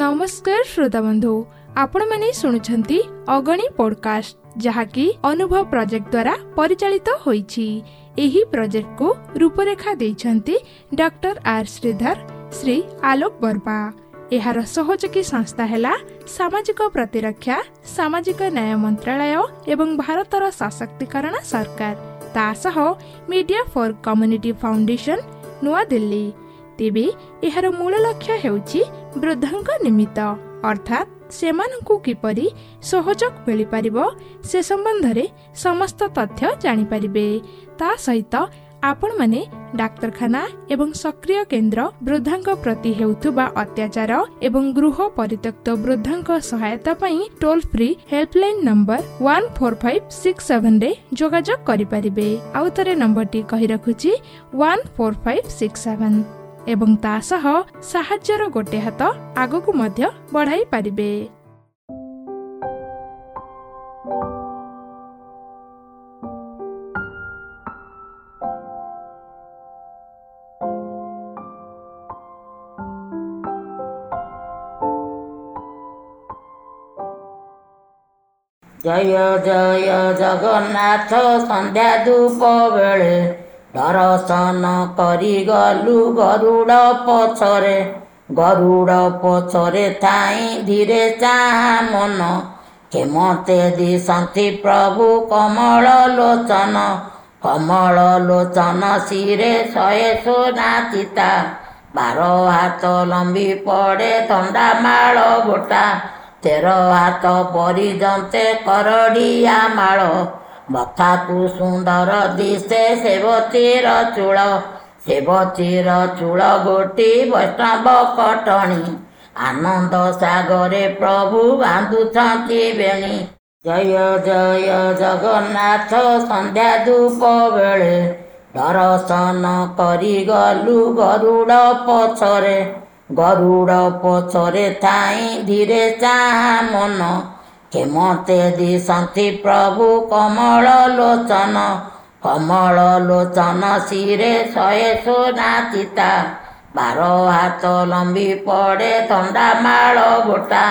ନମସ୍କାର ଶ୍ରୋତାବନ୍ଧୁ ଆପଣମାନେ ଶୁଣୁଛନ୍ତି ଅଗଣୀ ପଡକାଷ୍ଟ ଯାହାକି ଅନୁଭବ ପ୍ରୋଜେକ୍ଟ ଦ୍ୱାରା ପରିଚାଳିତ ହୋଇଛି। ଏହି ପ୍ରୋଜେକ୍ଟକୁ ରୂପରେଖା ଦେଇଛନ୍ତି ଡକ୍ଟର ଆର୍ ଶ୍ରୀଧର ଶ୍ରୀ ଆଲୋକ ବର୍ମା। ଏହାର ସହଯୋଗୀ ସଂସ୍ଥା ହେଲା ସାମାଜିକ ପ୍ରତିରକ୍ଷା ସାମାଜିକ ନ୍ୟାୟ ମନ୍ତ୍ରାଳୟ ଏବଂ ଭାରତର ସଶକ୍ତିକରଣ ସରକାର। ତା ସହ media for community foundation New Delhi. ତେବେ ଏହାର ମୂଳ ଲକ୍ଷ୍ୟ ହେଉଛି ବୃଦ୍ଧଙ୍କ ନିମିତ୍ତ ଅର୍ଥାତ୍ ସେମାନଙ୍କୁ କିପରି ସହଯୋଗ ମିଳିପାରିବ ସେ ସମ୍ବନ୍ଧରେ ସମସ୍ତ ତଥ୍ୟ ଜାଣିପାରିବେ। ତା ସହିତ ଆପଣମାନେ ଡାକ୍ତରଖାନା ଏବଂ ସକ୍ରିୟ କେନ୍ଦ୍ର ବୃଦ୍ଧଙ୍କ ପ୍ରତି ହେଉଥିବା ଅତ୍ୟାଚାର ଏବଂ ଗୃହ ପରିତ୍ୟକ୍ତ ବୃଦ୍ଧଙ୍କ ସହାୟତା ପାଇଁ toll free helpline number one four five six ସେଭେନରେ ଯୋଗାଯୋଗ କରିପାରିବେ। ଆଉ ଥରେ ନମ୍ବରଟି କହି ରଖୁଛି one four five six seven ଏବଂ ତା ସହ ସାହାଯ୍ୟର ଗୋଟେ ହାତ ଆଗକୁ ମଧ୍ୟ ବଢାଇ ପାରିବେ। ଜୟ ଜୟ ଜଗନ୍ନାଥ ସନ୍ଧ୍ୟା ଧୂପ ବେଳେ। ଦର୍ଶନ କରିଗଲୁ ଗରୁଡ଼ ପଛରେ ଗରୁଡ଼ ପଛରେ ଥାଇ ଧୀରେ ଚାହା ମନ। କ୍ଷମତେ ଦିଶନ୍ତି ପ୍ରଭୁ କମଳ ଲୋଚନ। କମଳ ଲୋଚନ ଶିରେ ଶହେ ସୁନା ଚିତା। ବାର ହାତ ଲମ୍ବି ପଡ଼େ ଥଣ୍ଡା ମାଳ ଗୋଟା। ତେର ହାତ ପରିଜନ୍ତେ କରଡ଼ିଆ ମାଳ। ମଥାକୁ ସୁନ୍ଦର ଦିଶେ ସେବତୀର ଚୂଳ ସେବତୀର ଚୂଳ ଗୋଟି ବୈଷ୍ଣବ କଟଣୀ। ଆନନ୍ଦ ସାଗରେ ପ୍ରଭୁ ବାନ୍ଧୁଛନ୍ତି ବେଣୀ। ଜୟ ଜୟ ଜଗନ୍ନାଥ ସନ୍ଧ୍ୟା ଧୂପ ବେଳେ ଦର୍ଶନ କରିଗଲୁ ଗରୁଡ଼ ପଛରେ। ଗରୁଡ଼ ପଛରେ ଥାଇ ଧୀରେ ଚାହା ମନ କ୍ଷମତେ ଦିଶନ୍ତି ପ୍ରଭୁ କମଳ ଲୋଚନ। କମଳ ଲୋଚନ ଶିରେ ଶହେ ସୁନା ଚିତା ବାର ହାତ ଲମ୍ବି ପଡ଼େ ଥଣ୍ଡା ମାଳ ଗୋଟା।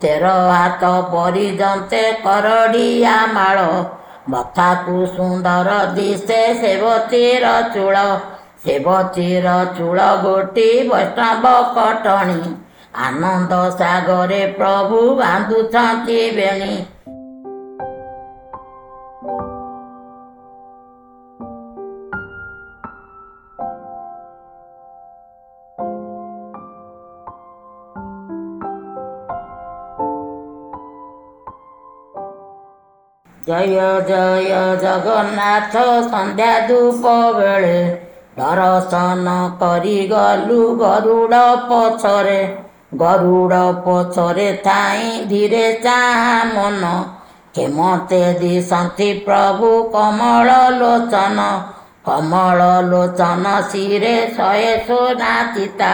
ତେର ହାତ ପରିଜନ୍ତେ କରଡ଼ିଆ ମାଳ। ମଥାକୁ ସୁନ୍ଦର ଦିଶେ ସେବତୀର ଚୂଳ। ସେବତୀର ଚୂଳ ଗୋଟି ବୈଷ୍ଣବ କଟଣୀ। ଆନନ୍ଦ ସାଗରେ ପ୍ରଭୁ ବାନ୍ଧୁଛନ୍ତି ବେଣୀ। ଜୟ ଜୟ ଜଗନ୍ନାଥ ସନ୍ଧ୍ୟା ଧୂପ ବେଳେ ଦର୍ଶନ କରିଗଲୁ ଗରୁଡ଼ ପଛରେ। ଗରୁଡ଼ ପଛରେ ଥାଇ ଧୀରେ ଚାହା ମନ। କ୍ଷମତେ ଦିଶନ୍ତି ପ୍ରଭୁ କମଳ ଲୋଚନ। କମଳ ଲୋଚନ ଶିରେ ଶହେ ସୁନା ଚିତା।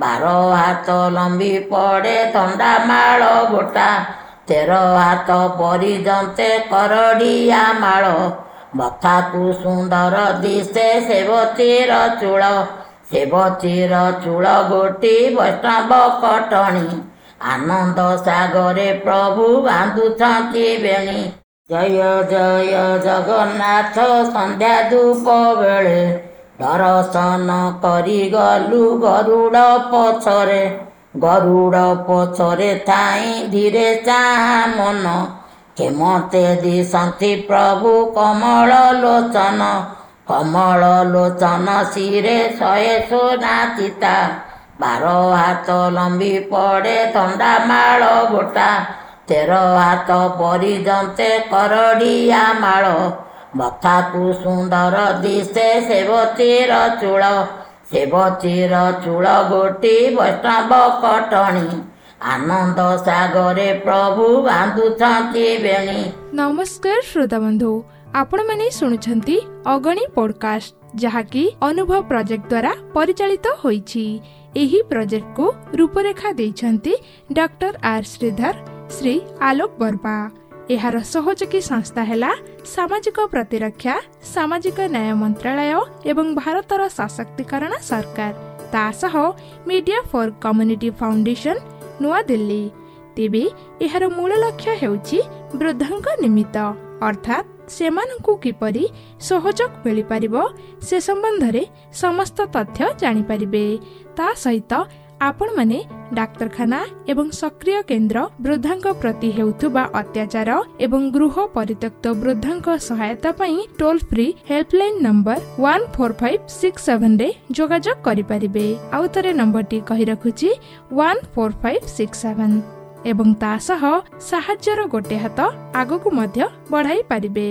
ବାର ହାତ ଲମ୍ବି ପଡ଼େ ଥଣ୍ଡା ମାଳ ଗୋଟା। ତେର ହାତ ପରିଜନ୍ତେ କରଡ଼ିଆ ମାଳ। ମଥାକୁ ସୁନ୍ଦର ଦିଶେ ସେବତୀର ଚୂଳ। ସେବତୀର ଚୂଳ ଗୋଟି ବୈଷ୍ଣବ କଟଣୀ। ଆନନ୍ଦ ସାଗରେ ପ୍ରଭୁ ବାନ୍ଧୁଛନ୍ତି ବେଣୀ। ଜୟ ଜୟ ଜଗନ୍ନାଥ ସନ୍ଧ୍ୟା ଧୂପ ବେଳେ ଦର୍ଶନ କରିଗଲୁ ଗରୁଡ଼ ପଛରେ। ଗରୁଡ଼ ପଛରେ ଥାଇ ଧୀରେ ଚାହା ମନ। କ୍ଷମତେ ଦିଶନ୍ତି ପ୍ରଭୁ କମଳ ଲୋଚନ। କମଳ ଲୋଚନ ଶିରେ ଶହେ ସୁନା ଚିତା। ବାର ହାତ ଲମ୍ବି ପଡ଼େ ଥଣ୍ଡା ମାଳ ଗୋଟା। ତେର ହାତ ପରିଜନ୍ତେ କରଡ଼ିଆ ମାଳ। ମଥାକୁ ସୁନ୍ଦର ଦିଶେ ସେବତୀର ଚୂଳ। ସେବତୀର ଚୂଳ ଗୋଟି ବୈଷ୍ଣବ କଟଣୀ। ଆନନ୍ଦ ସାଗରେ ପ୍ରଭୁ ବାନ୍ଧୁଛନ୍ତି ବେଣୀ। ନମସ୍କାର ଶ୍ରୋତାବନ୍ଧୁ ଆପଣମାନେ ଶୁଣୁଛନ୍ତି ଅଗଣୀ ପଡକାଷ୍ଟ ଯାହାକି ଅନୁଭବ ପ୍ରୋଜେକ୍ଟ ଦ୍ୱାରା ପରିଚାଳିତ ହୋଇଛି। ଏହି ପ୍ରୋଜେକ୍ଟକୁ ରୂପରେଖା ଦେଇଛନ୍ତି ଡକ୍ଟର ଆର୍ ଶ୍ରୀଧର ଶ୍ରୀ ଆଲୋକ ବର୍ମା। ଏହାର ସହଯୋଗୀ ସଂସ୍ଥା ହେଲା ସାମାଜିକ ପ୍ରତିରକ୍ଷା ସାମାଜିକ ନ୍ୟାୟ ମନ୍ତ୍ରାଳୟ ଏବଂ ଭାରତର ସଶକ୍ତିକରଣ ସରକାର। ତା ସହ media for community foundation New Delhi. ତେବେ ଏହାର ମୂଳ ଲକ୍ଷ୍ୟ ହେଉଛି ବୃଦ୍ଧଙ୍କ ନିମିତ୍ତ। ଅର୍ଥାତ୍ ସେମାନଙ୍କୁ କିପରି ସହଯୋଗ ମିଳିପାରିବ ସେ ସମ୍ବନ୍ଧରେ ସମସ୍ତ ତଥ୍ୟ ଜାଣିପାରିବେ। ତା ସହିତ ଆପଣମାନେ ଡାକ୍ତରଖାନା ଏବଂ ସକ୍ରିୟ କେନ୍ଦ୍ର ବୃଦ୍ଧାଙ୍କ ପ୍ରତି ହେଉଥିବା ଅତ୍ୟାଚାର ଏବଂ ଗୃହ ପରିତ୍ୟକ୍ତ ବୃଦ୍ଧାଙ୍କ ସହାୟତା ପାଇଁ toll free helpline number one four five six ସେଭେନରେ ଯୋଗାଯୋଗ କରିପାରିବେ। ଆଉ ଥରେ ନମ୍ବରଟି କହି ରଖୁଛି one four five six seven ଏବଂ ତା ସହ ସାହାଯ୍ୟର ଗୋଟେ ହାତ ଆଗକୁ ମଧ୍ୟ ବଢ଼ାଇ ପାରିବେ।